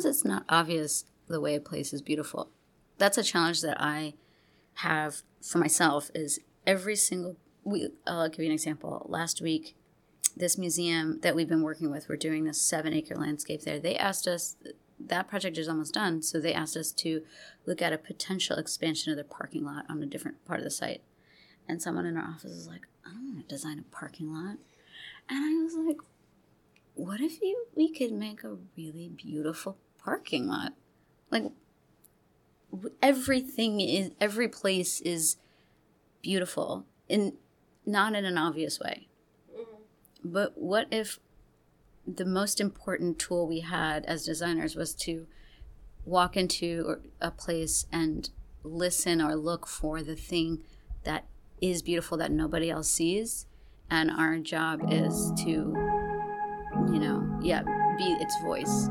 sometimes it's not obvious the way a place is beautiful. That's a challenge that I have for myself is every single week. I'll give you an example. Last week, this museum that we've been working with, we're doing this seven acre landscape there. They asked us, that project is almost done, so they asked us to look at a potential expansion of their parking lot on a different part of the site. And someone in our office was like, I don't want to design a parking lot. And I was like, what if you we could make a really beautiful parking lot? Like everything is every place is beautiful in not in an obvious way. Mm-hmm. But what if the most important tool we had as designers was to walk into a place and listen or look for the thing that is beautiful that nobody else sees and our job is to you know yeah be its voice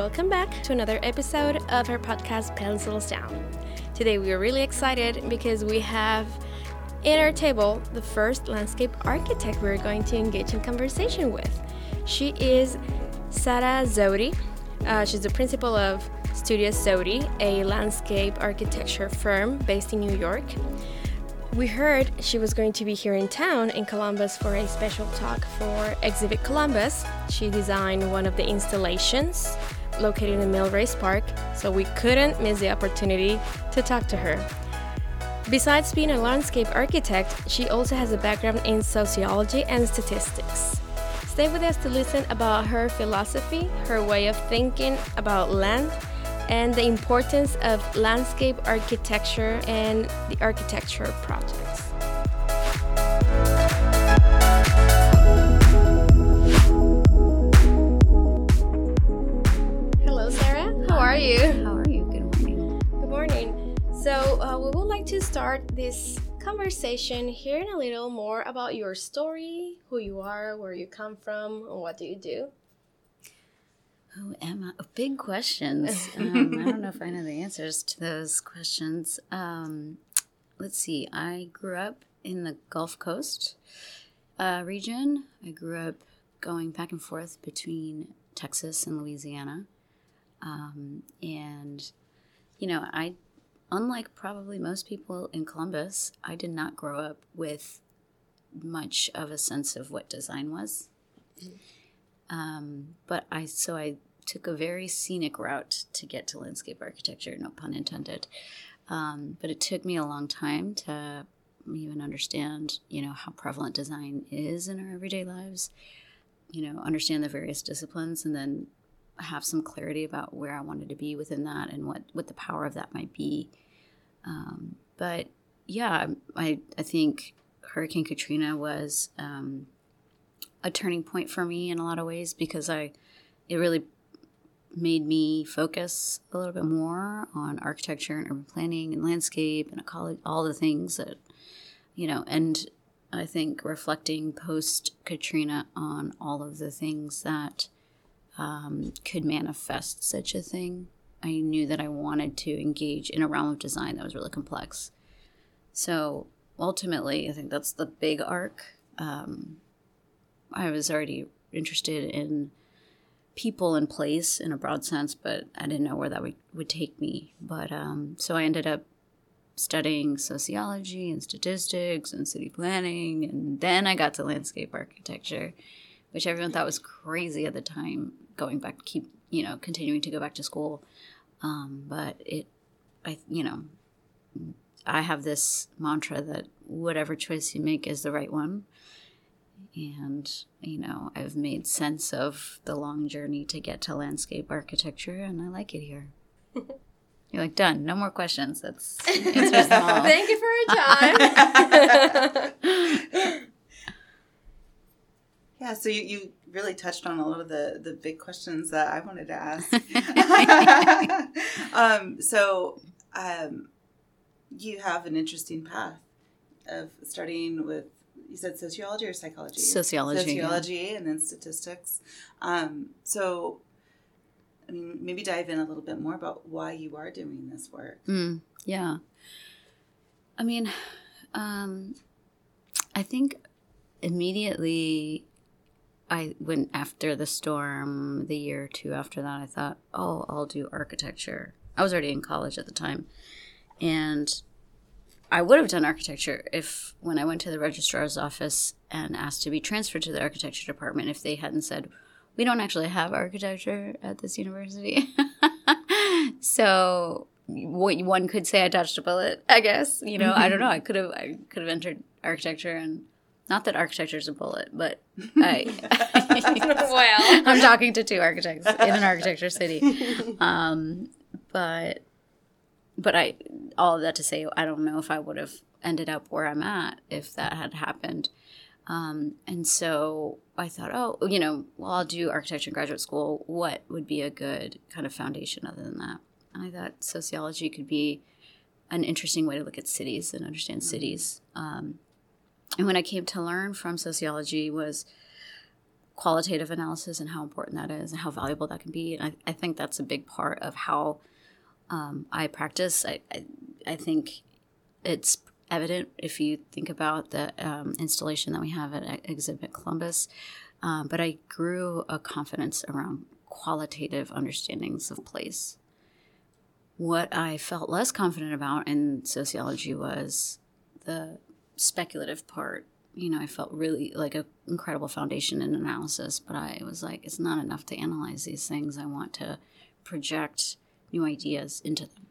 welcome back to another episode of our podcast Pencils Down. Today we are really excited because we have in our table the first landscape architect we're going to engage in conversation with. She is Sara Zewde. Uh, she's the principal of Studio Zewde, a landscape architecture firm based in New York. We heard she was going to be here in town in Columbus for a special talk for Exhibit Columbus. She designed one of the installations located in Millrace Park, so we couldn't miss the opportunity to talk to her. Besides being a landscape architect, she also has a background in sociology and statistics. Stay with us to listen about her philosophy, her way of thinking about land, and the importance of landscape architecture and the architecture projects. We would like to start this conversation hearing a little more about your story, who you are, where you come from, and what do you do. Who am I? Oh, big questions. Um, I don't know if I know the answers to those questions. Um, let's see. I grew up in the Gulf Coast uh, region. I grew up going back and forth between Texas and Louisiana. Um, and, you know, I, unlike probably most people in Columbus, I did not grow up with much of a sense of what design was. Um, but I, so I took a very scenic route to get to landscape architecture, no pun intended. Um, but it took me a long time to even understand, you know, how prevalent design is in our everyday lives. You know, understand the various disciplines, and then have some clarity about where I wanted to be within that and what, what the power of that might be. Um, but yeah, I, I think Hurricane Katrina was um, a turning point for me in a lot of ways because I it really made me focus a little bit more on architecture and urban planning and landscape and ecology, all the things that you know, and I think reflecting post Katrina on all of the things that um, could manifest such a thing. I knew that I wanted to engage in a realm of design that was really complex. So ultimately, I think that's the big arc. Um, I was already interested in people and place in a broad sense, but I didn't know where that would, would take me. But um, so I ended up studying sociology and statistics and city planning, and then I got to landscape architecture, which everyone thought was crazy at the time going back, keep you know, continuing to go back to school. Um, but it, I, you know, I have this mantra that whatever choice you make is the right one. And, you know, I've made sense of the long journey to get to landscape architecture, and I like it here. You're like, done. No more questions. That's answers them all. Thank you for your time. yeah, so you, you really touched on a lot of the the big questions that I wanted to ask. um, so um, you have an interesting path of starting with you said sociology or psychology? Sociology, yeah. Sociology, and then statistics. Um, so, I mean, maybe dive in a little bit more about why you are doing this work. Mm, yeah. I mean, um, I think immediately I went after the storm, the year or two after that, I thought, oh, I'll do architecture. I was already in college at the time. And I would have done architecture if, when I went to the registrar's office and asked to be transferred to the architecture department, if they hadn't said, we don't actually have architecture at this university. so what one could say I dodged a bullet, I guess. You know, I don't know. Mm-hmm. I could have I could have entered architecture and not that architecture is a bullet, but I well, I'm talking to two architects in an architecture city. Um, but but I all of that to say I don't know if I would have ended up where I'm at if that had happened. Um, and so I thought, oh, you know, well, I'll do architecture in graduate school. What would be a good kind of foundation other than that? And I thought sociology could be an interesting way to look at cities and understand cities. Um, and when I came to learn from sociology was qualitative analysis and how important that is and how valuable that can be. And I, I think that's a big part of how um, I practice. I, I, I think it's evident if you think about the um, installation that we have at Exhibit Columbus. Um, but I grew a confidence around qualitative understandings of place. What I felt less confident about in sociology was the speculative part. You know, I felt really like an incredible foundation in analysis, but I was like, it's not enough to analyze these things. I want to project new ideas into them.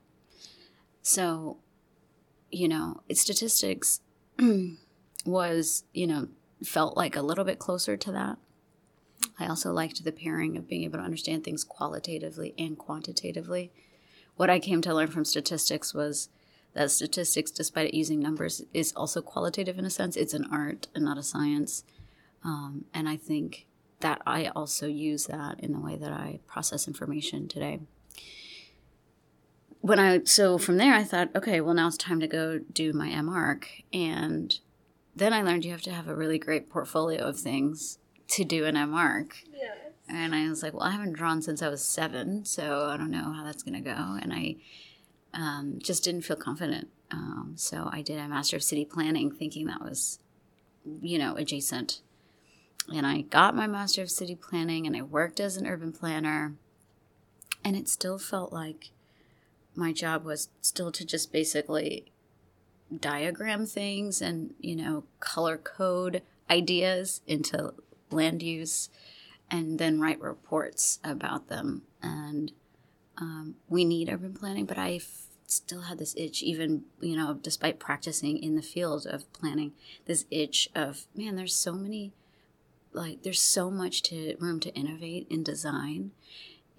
So you know, statistics was, you know, felt like a little bit closer to that. I also liked the pairing of being able to understand things qualitatively and quantitatively. What I came to learn from statistics was that statistics, despite it using numbers, is also qualitative in a sense. It's an art and not a science. Um, and I think that I also use that in the way that I process information today when I so from there I thought, okay, well now it's time to go do my MArch, and then I learned you have to have a really great portfolio of things to do an MArch. Yes. And I was like, well, I haven't drawn since I was seven, so I don't know how that's gonna go. And I um, just didn't feel confident. Um, so I did a Master of City Planning, thinking that was, you know, adjacent. And I got my Master of City Planning, and I worked as an urban planner, and it still felt like my job was still to just basically diagram things and you know color code ideas into land use and then write reports about them and um, we need urban planning but I still had this itch even you know despite practicing in the field of planning this itch of man there's so many like there's so much to room to innovate in design.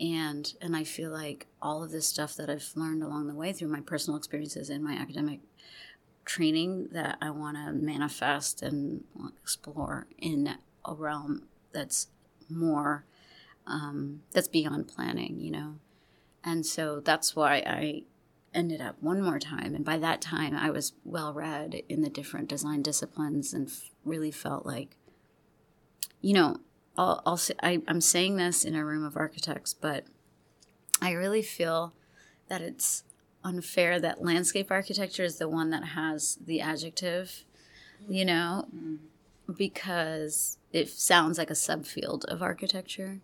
And and i feel like all of this stuff that i've learned along the way through my personal experiences and my academic training that i want to manifest and explore in a realm that's more um, that's beyond planning you know and so that's why i ended up one more time and by that time i was well read in the different design disciplines and f- really felt like you know I'll, I'll say, I, I'm saying this in a room of architects, but I really feel that it's unfair that landscape architecture is the one that has the adjective, you know, mm. because it sounds like a subfield of architecture.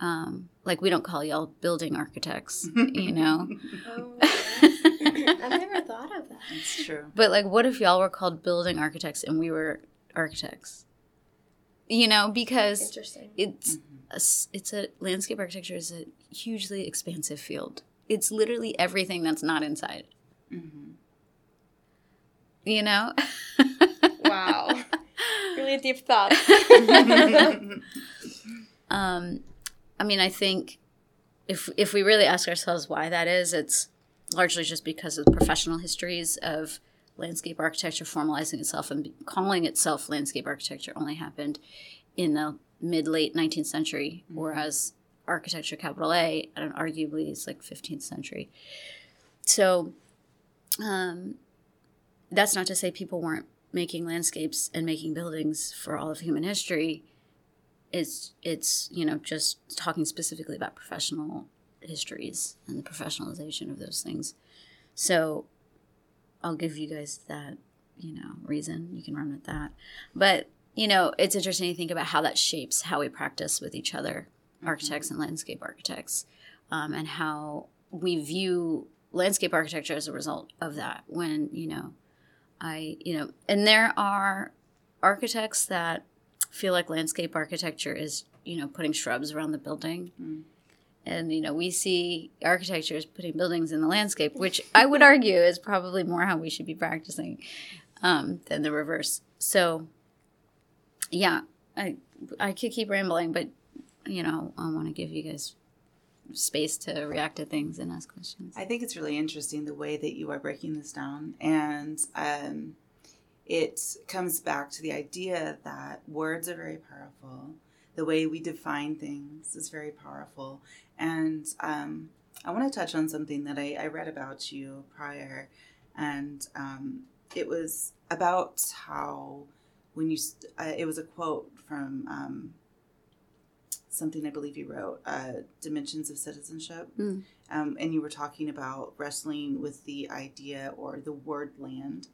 Um, like we don't call y'all building architects, you know. oh, I've never thought of that. It's true. But like, what if y'all were called building architects and we were architects? you know, because Interesting. it's mm-hmm. a, it's a landscape architecture is a hugely expansive field. It's literally everything that's not inside. Mm-hmm. You know. wow. Really deep thoughts. um, I mean, I think if if we really ask ourselves why that is, it's largely just because of the professional histories of landscape architecture formalizing itself and calling itself landscape architecture only happened in the mid late 19th century, mm-hmm. whereas architecture, capital A, and arguably is like 15th century. So um, that's not to say people weren't making landscapes and making buildings for all of human history it's it's you know just talking specifically about professional histories and the professionalization of those things. So i'll give you guys that you know reason. You can run with that. But you know it's interesting to think about how that shapes how we practice with each other architects and landscape architects um, and how we view landscape architecture as a result of that. When you know i you know and there are architects that feel like landscape architecture is you know putting shrubs around the building. And you know we see architecture as putting buildings in the landscape which i would argue is probably more how we should be practicing um, than the reverse. So yeah i i could keep rambling but you know i want to give you guys space to react to things and ask questions. I think it's really interesting the way that you are breaking this down. And um, it comes back to the idea that words are very powerful. The way we define things is very powerful. And um, I want to touch on something that I, I read about you prior. And um, it was about how, when you, uh, it was a quote from um, something I believe you wrote, uh, Dimensions of Citizenship. Mm. Um, and you were talking about wrestling with the idea or the word land.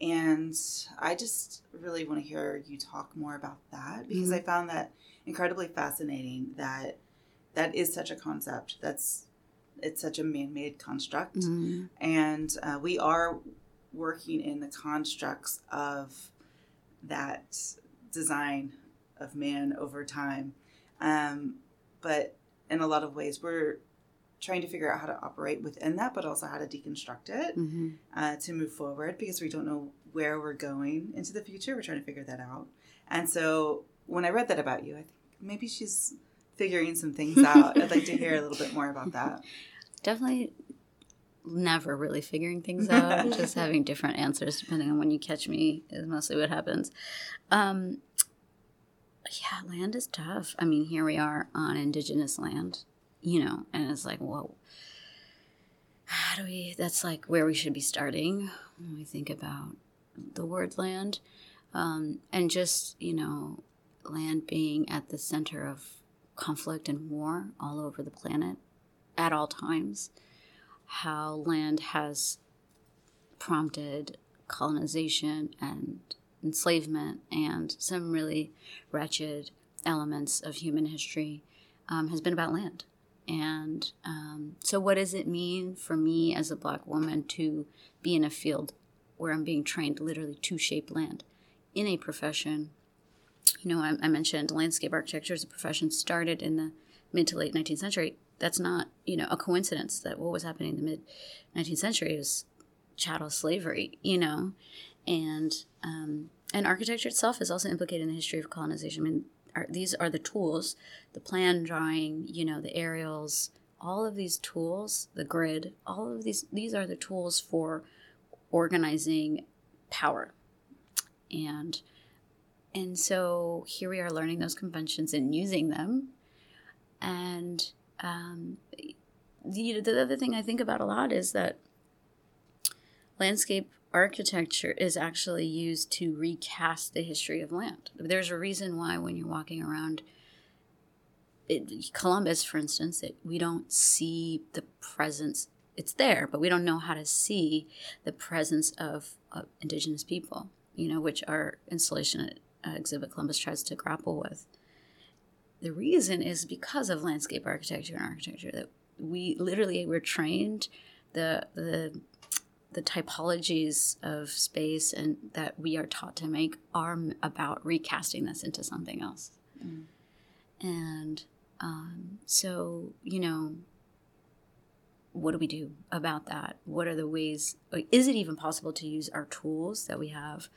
And I just really want to hear you talk more about that because Mhm. I found that incredibly fascinating that that is such a concept that's it's such a man-made construct Mhm. and uh, we are working in the constructs of that design of man over time um, but in a lot of ways we're trying to figure out how to operate within that but also how to deconstruct it Mhm. uh, to move forward because we don't know where we're going into the future. We're trying to figure that out. And so when i read that about you i think maybe she's figuring some things out. I'd like to hear a little bit more about that. Definitely never really figuring things out just having different answers depending on when you catch me is mostly what happens. Um yeah land is tough. I mean here we are on indigenous land you know and it's like whoa how do we that's like where we should be starting when we think about the word land um, and just you know land being at the center of conflict and war all over the planet at all times how land has prompted colonization and enslavement and some really wretched elements of human history um, has been about land. And um, so, what does it mean for me as a black woman to be in a field where I'm being trained literally to shape land in a profession? You know, I, I mentioned landscape architecture as a profession started in the mid to late 19th century. That's not, you know, a coincidence that what was happening in the mid 19th century was chattel slavery, you know, and um, and architecture itself is also implicated in the history of colonization. I mean, are, these are the tools, the plan drawing, you know, the aerials, all of these tools, the grid, all of these these are the tools for organizing power, and and so here we are learning those conventions and using them, and um, the, the other thing I think about a lot is that landscape architecture is actually used to recast the history of land. There's a reason why when you're walking around it, Columbus, for instance, it, we don't see the presence. It's there, but we don't know how to see the presence of, indigenous people. You know, which our installation uh, exhibit Columbus tries to grapple with. The reason is because of landscape architecture and architecture that we literally were trained the the the typologies of space and that we are taught to make are about recasting this into something else. And um, so, you know, what do we do about that? What are the ways? Is it even possible to use our tools that we have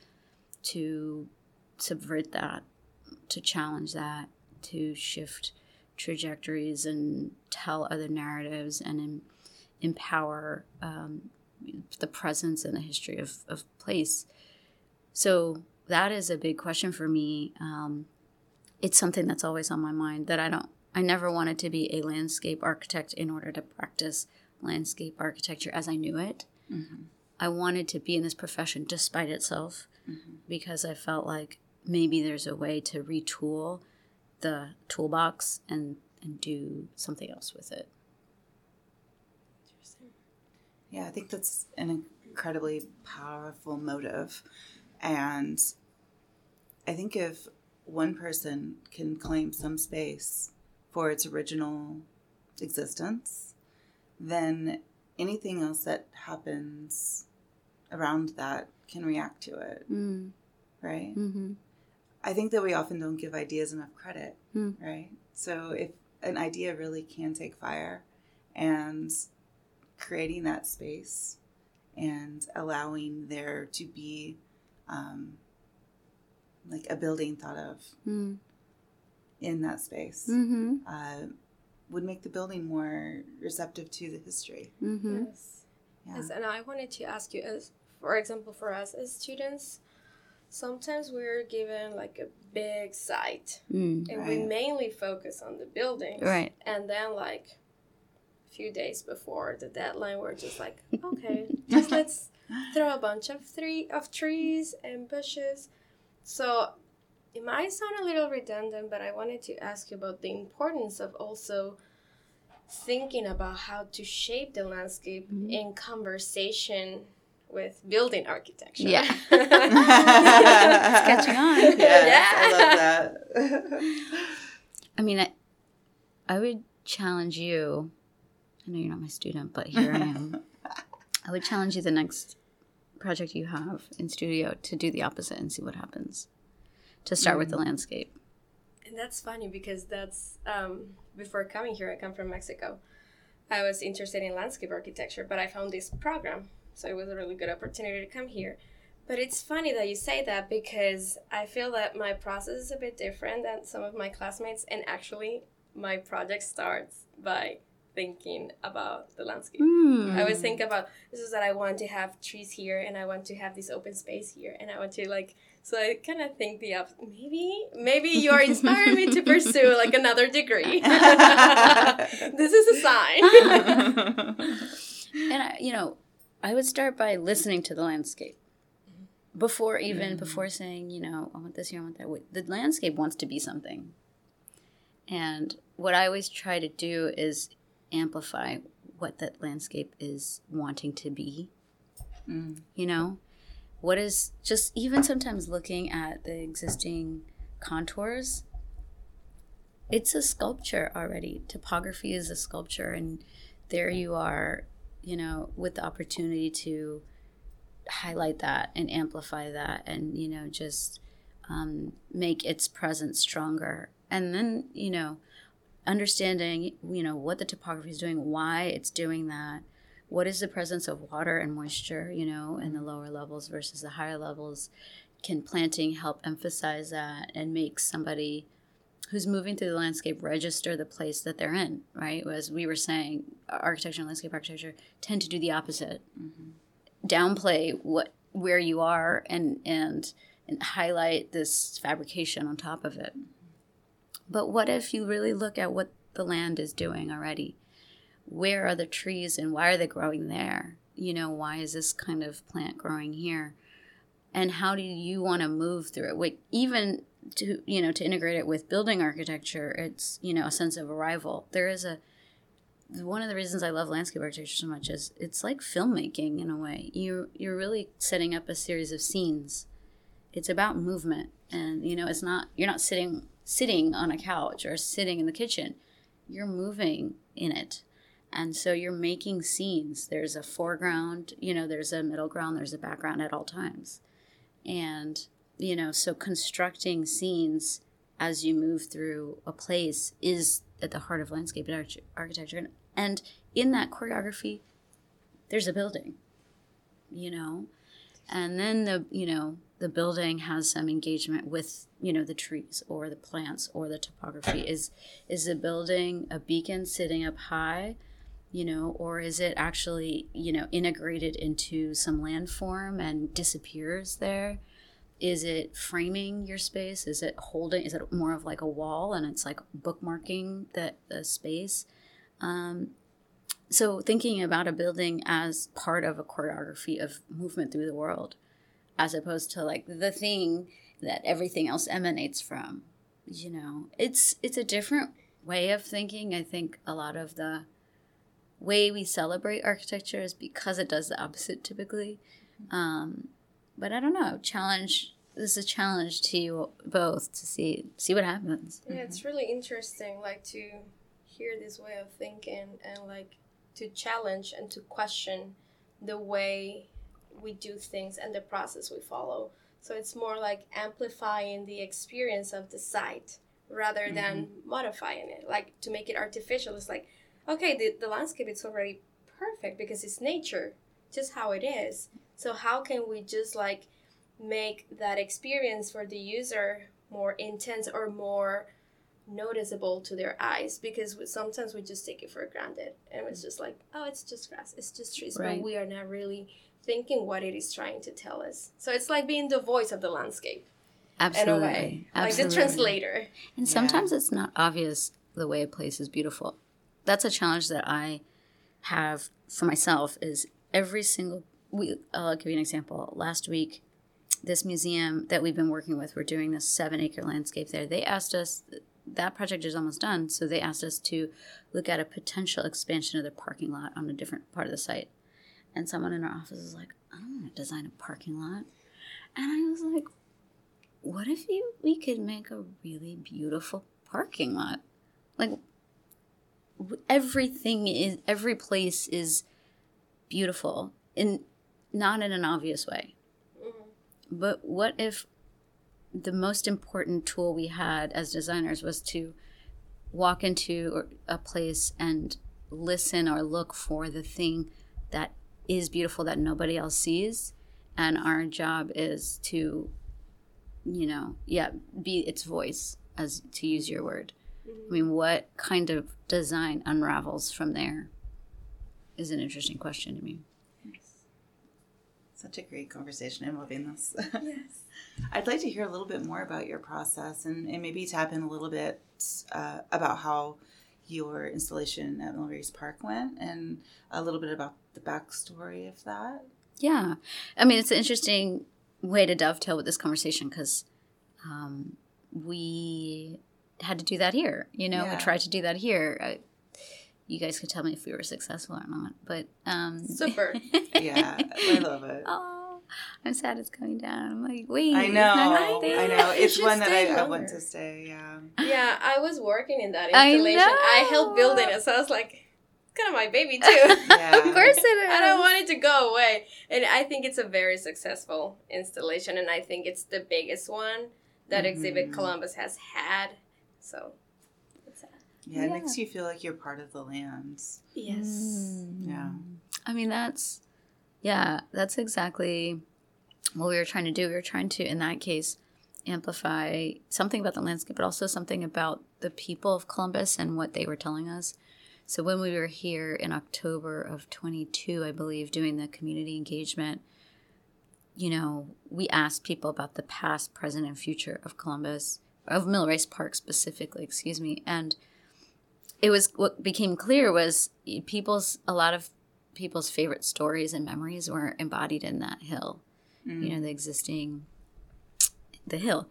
to subvert that, to challenge that, to shift trajectories and tell other narratives and em- empower um, the presence and the history of, of place. So that is a big question for me. Um, it's something that's always on my mind that I don't, I never wanted to be a landscape architect in order to practice landscape architecture as I knew it. I wanted to be in this profession despite itself because I felt like maybe there's a way to retool the toolbox and and do something else with it. Yeah, I think that's an incredibly powerful motive. And I think if one person can claim some space for its original existence, then anything else that happens around that can react to it, Mm. right? Mm-hmm. I think that we often don't give ideas enough credit, Mm. right? So if an idea really can take fire and creating that space and allowing there to be um, like a building thought of Mm. in that space Mm-hmm. uh, would make the building more receptive to the history. Mm-hmm. Yes. Yeah. Yes, and I wanted to ask you, as for example, for us as students, sometimes we're given like a big site, Mm. and we mainly focus on the buildings, Right. And then like a few days before the deadline, we're just like, okay, just let's throw a bunch of three of trees and bushes. So it might sound a little redundant, but I wanted to ask you about the importance of also thinking about how to shape the landscape Mhm. in conversation with building architecture. Yeah. it's catching on. Yes, I love that. I mean, I, I would challenge you. I know you're not my student, but here I am. I would challenge you the next project you have in studio to do the opposite and see what happens. To start with the landscape. And that's funny because that's um, before coming here, I come from Mexico. I was interested in landscape architecture, but I found this program, so it was a really good opportunity to come here. But it's funny that you say that because I feel that my process is a bit different than some of my classmates, and actually, my project starts by thinking about the landscape. Mm. I always think about this is that I want to have trees here and I want to have this open space here and I want to like so I kind of think the op- maybe maybe you are inspiring me to pursue like another degree. this is a sign. and I, you know, I would start by listening to the landscape before even before saying, you know, I want this here, I want that. The landscape wants to be something, and what I always try to do is amplify what that landscape is wanting to be. Mm. You know, what is just even sometimes looking at the existing contours. It's a sculpture already. Topography is a sculpture, and there you are, you know, with the opportunity to highlight that and amplify that and, you know, just um, make its presence stronger. And then, you know, understanding, you know, what the topography is doing, why it's doing that, what is the presence of water and moisture, you know, in the mm-hmm. lower levels versus the higher levels. Can planting help emphasize that and make somebody who's moving through the landscape register the place that they're in, right? As we were saying, architecture and landscape architecture tend to do the opposite. Mm-hmm. Downplay what where you are and and and highlight this fabrication on top of it. But what if you really look at what the land is doing already? Where are the trees and why are they growing there? You know, why is this kind of plant growing here? And how do you want to move through it? Like even to you know to integrate it with building architecture, it's you know a sense of arrival. There is a one of the reasons I love landscape architecture so much is it's like filmmaking in a way. You you're really setting up a series of scenes. It's about movement, and you know it's not you're not sitting sitting on a couch or sitting in the kitchen. You're moving in it, and so you're making scenes. There's a foreground, you know, there's a middle ground, there's a background at all times, and you know so constructing scenes as you move through a place is at the heart of landscape arch- architecture and in that choreography there's a building you know and then the you know the building has some engagement with you know the trees or the plants or the topography. Is is the building a beacon sitting up high you know or is it actually you know integrated into some landform and disappears there? Is it framing your space? Is it holding is it more of like a wall and it's like bookmarking the, the space? Um, so thinking about a building as part of a choreography of movement through the world as opposed to like the thing that everything else emanates from. You know, it's it's a different way of thinking. I think a lot of the way we celebrate architecture is because it does the opposite typically. Um, but I don't know. Challenge. This is a challenge to you both to see see what happens. Yeah, it's really interesting, like to hear this way of thinking and like to challenge and to question the way we do things and the process we follow. So it's more like amplifying the experience of the site rather mm-hmm. than modifying it. Like to make it artificial, it's like, okay, the, the landscape is already perfect because it's nature, just how it is. So how can we just like make that experience for the user more intense or more noticeable to their eyes because sometimes we just take it for granted and it's just like oh it's just grass it's just trees Right. but we are not really thinking what it is trying to tell us so it's like being the voice of the landscape Absolutely. in a way like the translator And Yeah. sometimes it's not obvious the way a place is beautiful. That's a challenge that I have for myself is every single we I'll give you an example. Last week, this museum that we've been working with, we're doing this seven acre landscape there. They asked us that project is almost done, so they asked us to look at a potential expansion of their parking lot on a different part of the site. And someone in our office was like, I don't want to design a parking lot. And I was like, what if you we could make a really beautiful parking lot? Like everything is every place is beautiful in not in an obvious way. Mm-hmm. But what if the most important tool we had as designers was to walk into a place and listen or look for the thing that is beautiful that nobody else sees and our job is to you know yeah be its voice as to use your word i mean what kind of design unravels from there is an interesting question to me Such a great conversation. I'm loving this. Yes. I'd like to hear a little bit more about your process and, and maybe tap in a little bit uh, about how your installation at Millrace Park went and a little bit about the backstory of that. Yeah. I mean, it's an interesting way to dovetail with this conversation because um, we had to do that here. You know, Yeah. we tried to do that here. I, you guys could tell me if we were successful or not. But um, super Yeah, I love it. oh, I'm sad it's coming down. I'm like, wait. I it's know, not I know. It's one that I, I want to stay. Yeah. yeah i was working in that I installation i, helped building it so i was like kind of my baby too Yeah. Of course it is. I don't want it to go away. And I think it's a very successful installation, and I think it's the biggest one that Exhibit Mhm. Columbus has had. So, it's a, Yeah, it Yeah. makes you feel like you're part of the land. yes. Mm. Yeah. I mean, that's, yeah, that's exactly what we were trying to do. We were trying to, in that case, amplify something about the landscape, but also something about the people of Columbus and what they were telling us. So when we were here in October of 22, I believe, doing the community engagement, you know, we asked people about the past, present, and future of Columbus, of Millrace Park specifically, excuse me. And it was what became clear was people's, a lot of people's favorite stories and memories were embodied in that hill, you know, the existing, the hill.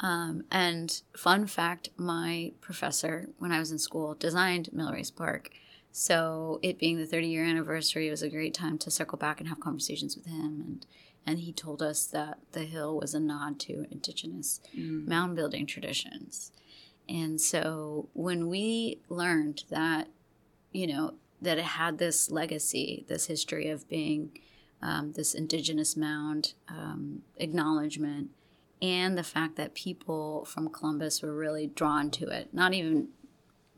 Um, and fun fact, my professor, when I was in school, designed Millrace Park. So it being the 30 year anniversary, it was a great time to circle back and have conversations with him. And, and he told us that the hill was a nod to indigenous mound building traditions. And so when we learned that, you know, that it had this legacy, this history of being um, this indigenous mound um, acknowledgement, and the fact that people from Columbus were really drawn to it, not even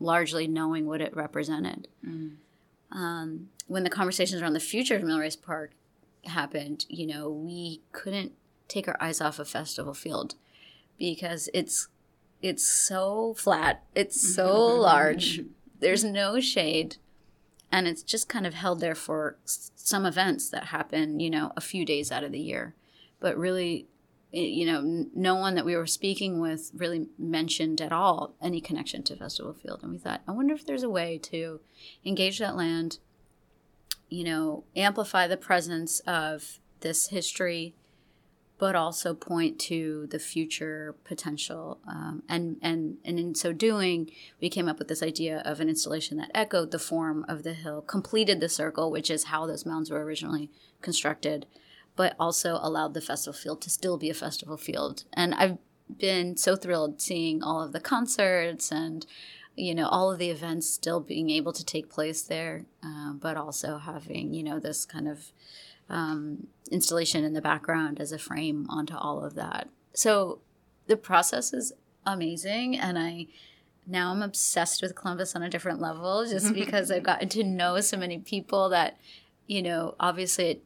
largely knowing what it represented. Um, when the conversations around the future of Millrace Park happened, you know, we couldn't take our eyes off of Festival Field because it's it's so flat, it's so large. There's no shade, and it's just kind of held there for some events that happen, you know, a few days out of the year. But really, you know, no one that we were speaking with really mentioned at all any connection to Festival Field. And we thought, I wonder if there's a way to engage that land, you know, amplify the presence of this history, but also point to the future potential. Um, and, and, and in so doing, we came up with this idea of an installation that echoed the form of the hill, completed the circle, which is how those mounds were originally constructed, but also allowed the festival field to still be a festival field. And I've been so thrilled seeing all of the concerts and you know all of the events still being able to take place there uh, but also having you know this kind of um, installation in the background as a frame onto all of that. So the process is amazing, and I now I'm obsessed with Columbus on a different level just because I've gotten to know so many people that, you know, obviously, it,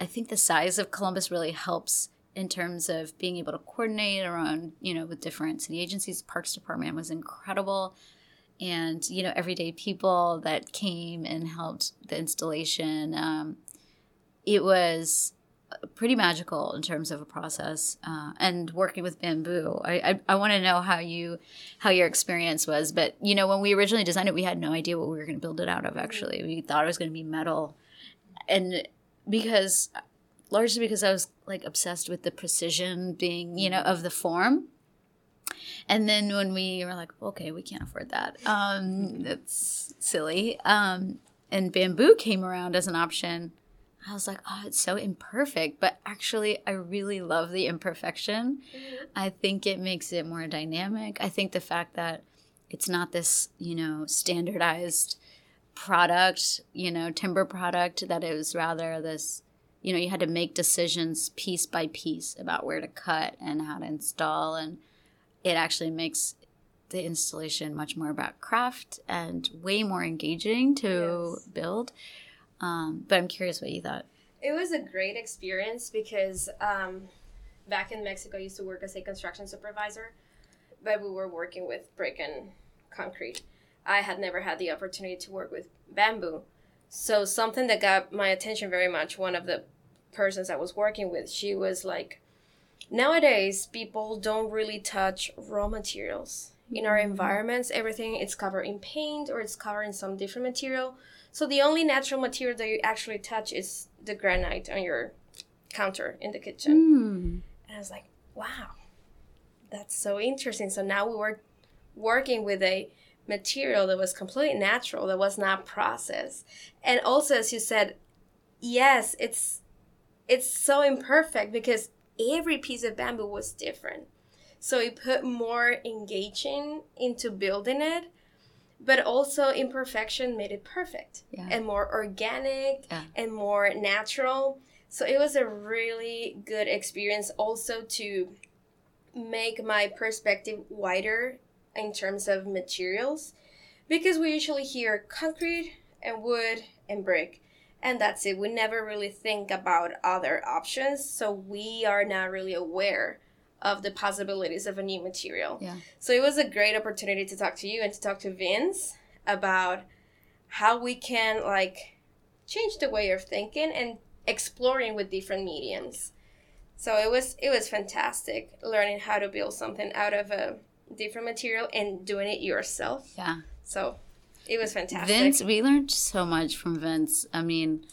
I think the size of Columbus really helps in terms of being able to coordinate around, you know, with different city agencies. Parks Department was incredible. And, you know, everyday people that came and helped the installation. Um, it was pretty magical in terms of a process uh, and working with bamboo. I i, I want to know how you how your experience was but you know when we originally designed it we had no idea what we were going to build it out of actually. We thought it was going to be metal. And because largely because i was like obsessed with the precision being you know of the form. And then when we were like okay we can't afford that um it's silly um and bamboo came around as an option I was like, oh, it's so imperfect. But actually, I really love the imperfection. Mm-hmm. I think it makes it more dynamic. I think the fact that it's not this, you know, standardized product, you know, timber product, that it was rather this, you know, you had to make decisions piece by piece about where to cut and how to install. And it actually makes the installation much more about craft and way more engaging to yes. build. Um, but I'm curious what you thought. It was a great experience because um, back in Mexico, I used to work as a construction supervisor, but we were working with brick and concrete. I had never had the opportunity to work with bamboo. So, something that got my attention very much, one of the persons I was working with, she was like, Nowadays, people don't really touch raw materials. In our mm-hmm. environments, everything is covered in paint or it's covered in some different material. So the only natural material that you actually touch is the granite on your counter in the kitchen. Mm. And I was like, wow, that's so interesting. So now we were working with a material that was completely natural, that was not processed. And also, as you said, yes, it's it's so imperfect because every piece of bamboo was different. So we put more engaging into building it but also imperfection made it perfect yeah. and more organic yeah. and more natural so it was a really good experience also to make my perspective wider in terms of materials because we usually hear concrete and wood and brick and that's it we never really think about other options so we are not really aware of the possibilities of a new material. Yeah. So it was a great opportunity to talk to you and to talk to Vince about how we can like change the way of thinking and exploring with different mediums. So it was it was fantastic learning how to build something out of a different material and doing it yourself. Yeah. So it was fantastic. Vince, we learned so much from Vince. I mean,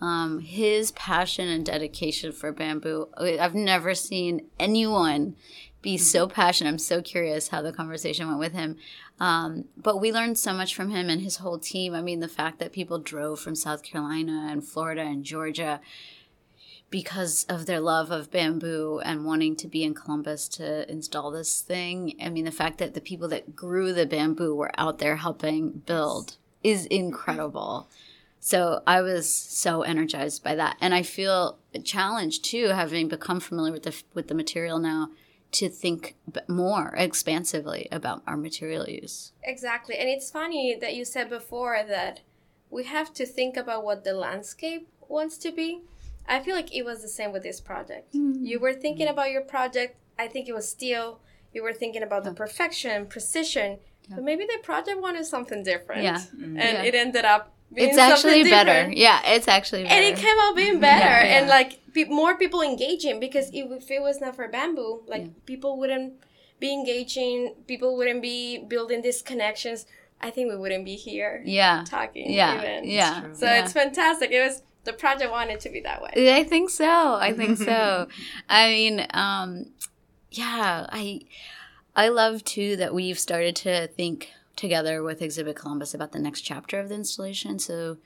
um, his passion and dedication for bamboo. I've never seen anyone be mm-hmm. so passionate. I'm so curious how the conversation went with him. Um, but we learned so much from him and his whole team. I mean, the fact that people drove from South Carolina and Florida and Georgia because of their love of bamboo and wanting to be in Columbus to install this thing. I mean, the fact that the people that grew the bamboo were out there helping build is incredible. So I was so energized by that, and I feel challenged too, having become familiar with the with the material now, to think more expansively about our material use. Exactly, and it's funny that you said before that we have to think about what the landscape wants to be. I feel like it was the same with this project. Mm-hmm. You were thinking about your project. I think it was steel. You were thinking about yeah. the perfection, precision, yeah. but maybe the project wanted something different. Yeah, mm-hmm. and yeah. it ended up it's actually better. Yeah, it's actually better. And it came out being better yeah, yeah. and like pe- more people engaging because if it was not for bamboo, like yeah. people wouldn't be engaging, people wouldn't be building these connections. I think we wouldn't be here. Yeah. Talking. Yeah. Even. Yeah. So it's fantastic. It was the project wanted to be that way. I think so. I think so. I mean, um, yeah, I I love too that we've started to think together with Exhibit Columbus about the next chapter of the installation. So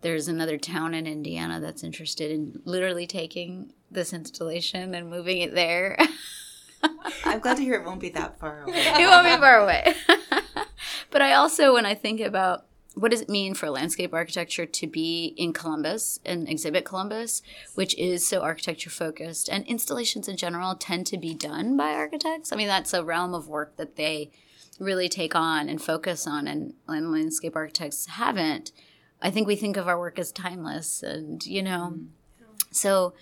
there's another town in Indiana that's interested in literally taking this installation and moving it there. I'm glad to hear it won't be that far away. it won't be far away. but I also, when I think about what does it mean for landscape architecture to be in Columbus and exhibit Columbus, which is so architecture focused, and installations in general tend to be done by architects. I mean, that's a realm of work that they really take on and focus on, and, and landscape architects haven't. I think we think of our work as timeless, and you know, mm. so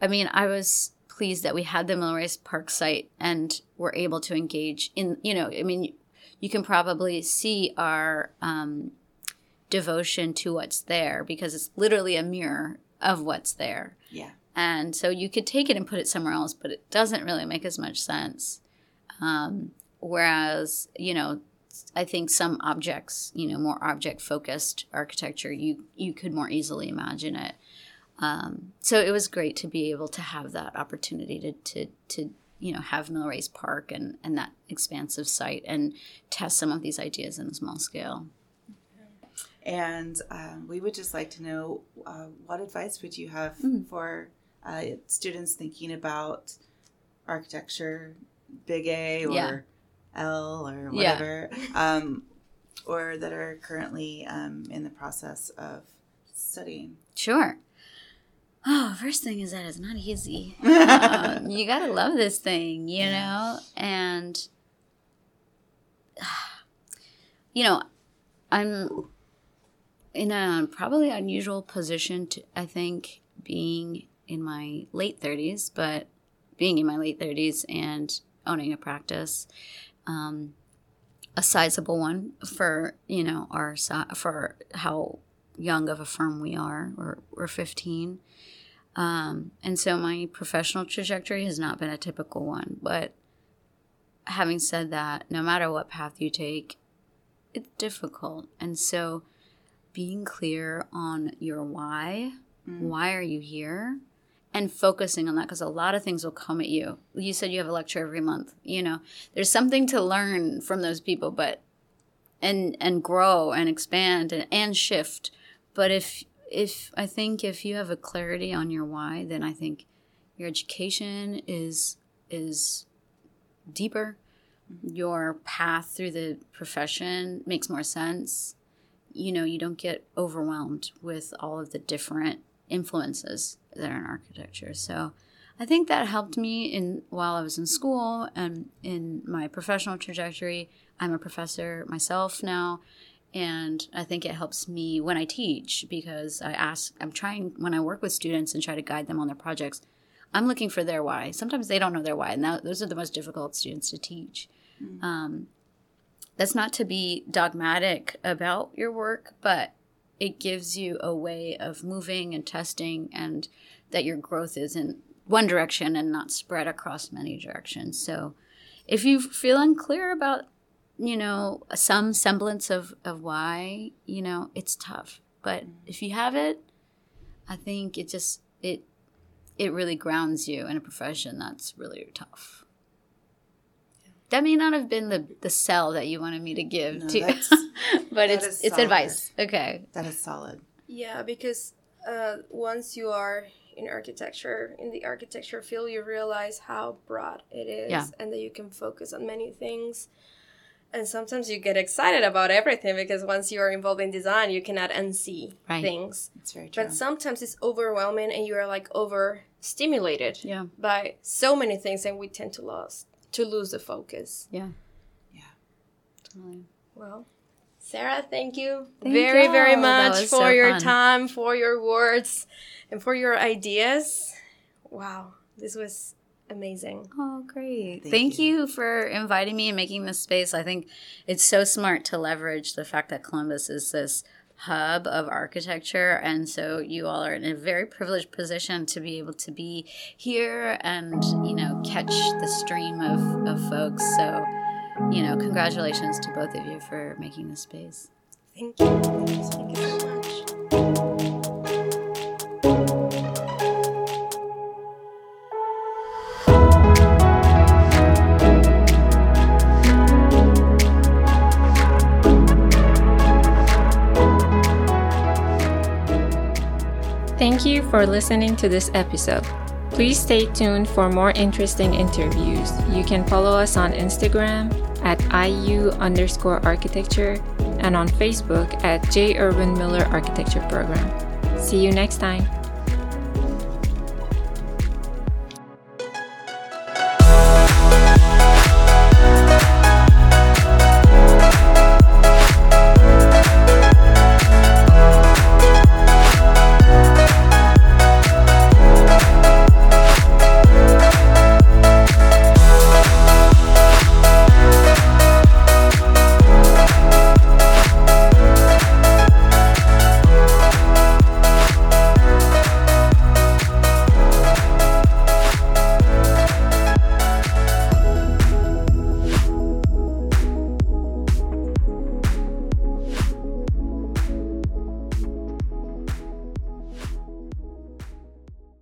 I mean, I was pleased that we had the Millrace Park site and were able to engage in, you know, I mean, you can probably see our um, devotion to what's there because it's literally a mirror of what's there. Yeah. And so you could take it and put it somewhere else, but it doesn't really make as much sense. Um, whereas, you know, I think some objects, you know, more object focused architecture, you you could more easily imagine it. Um, so it was great to be able to have that opportunity to to to you know have Millrace Park and and that expansive site and test some of these ideas in a small scale. And um, we would just like to know uh, what advice would you have mm-hmm. for uh, students thinking about architecture, big A or yeah. L or whatever, yeah. um, or that are currently um, in the process of studying? Sure. Oh, first thing is that it's not easy. um, you gotta love this thing, you know, and you know, I'm in a probably unusual position to I think being in my late 30s, but being in my late 30s and owning a practice, um, a sizable one for you know our for how young of a firm we are. We're we're 15, um, and so my professional trajectory has not been a typical one. But having said that, no matter what path you take, it's difficult, and so being clear on your why. Mm. Why are you here? And focusing on that because a lot of things will come at you. You said you have a lecture every month. You know, there's something to learn from those people, but and and grow and expand and, and shift. But if if I think if you have a clarity on your why, then I think your education is is deeper. Your path through the profession makes more sense you know, you don't get overwhelmed with all of the different influences that are in architecture. So I think that helped me in while I was in school and in my professional trajectory. I'm a professor myself now, and I think it helps me when I teach because I ask I'm trying when I work with students and try to guide them on their projects. I'm looking for their why. Sometimes they don't know their why, and that, those are the most difficult students to teach. Mm-hmm. Um, that's not to be dogmatic about your work, but it gives you a way of moving and testing and that your growth is in one direction and not spread across many directions. So if you feel unclear about, you know, some semblance of, of why, you know, it's tough. But mm-hmm. if you have it, I think it just it it really grounds you in a profession that's really tough. That may not have been the, the sell that you wanted me to give no, to, but it's it's advice. Okay, that is solid. Yeah, because uh, once you are in architecture in the architecture field, you realize how broad it is, yeah. and that you can focus on many things. And sometimes you get excited about everything because once you are involved in design, you cannot unsee right. things. It's very true. But sometimes it's overwhelming, and you are like overstimulated yeah. by so many things, and we tend to lose to lose the focus. Yeah. Yeah. Totally. Well, Sara, thank you thank very, you. very much for so your fun. time, for your words, and for your ideas. Wow, this was amazing. Oh, great. Thank, Thank you. you. for inviting me and making this space. I think it's so smart to leverage the fact that Columbus is this hub of architecture. And so you all are in a very privileged position to be able to be here and, you know, catch the stream of, of folks. So, you know, congratulations to both of you for making this space. Thank you. Thank you Thank you for listening to this episode. Please stay tuned for more interesting interviews. You can follow us on Instagram at IU underscore architecture and on Facebook at J. Irwin Miller Architecture Program. See you next time.